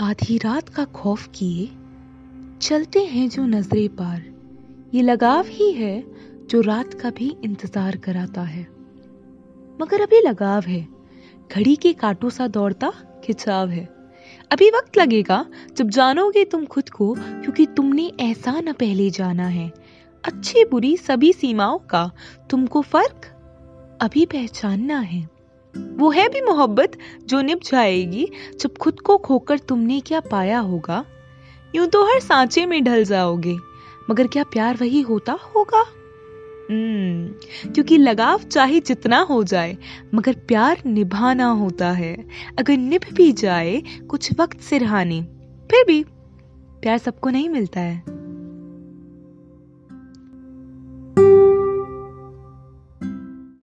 आधी रात का खौफ किए, चलते हैं जो नजरे पार। ये लगाव ही है जो रात का भी इंतज़ार कराता है। मगर अभी लगाव है। घड़ी के कांटों सा दौड़ता खिंचाव है। अभी वक्त लगेगा जब जानोगे तुम खुद को, क्योंकि तुमने ऐसा न पहले जाना है। अच्छी बुरी सभी सीमाओं का तुमको फ़र्क अभी पहचानना है। वो है भी मोहब्बत जो निभ जाएगी जब खुद को खोकर तुमने क्या पाया होगा? यूँ तो हर सांचे में ढल जाओगे मगर क्या प्यार वही होता होगा? हम्म, क्योंकि लगाव चाहे जितना हो जाए मगर प्यार निभाना होता है। अगर निभ भी जाए कुछ वक्त सिरहाने फिर भी प्यार सबको नहीं मिलता है।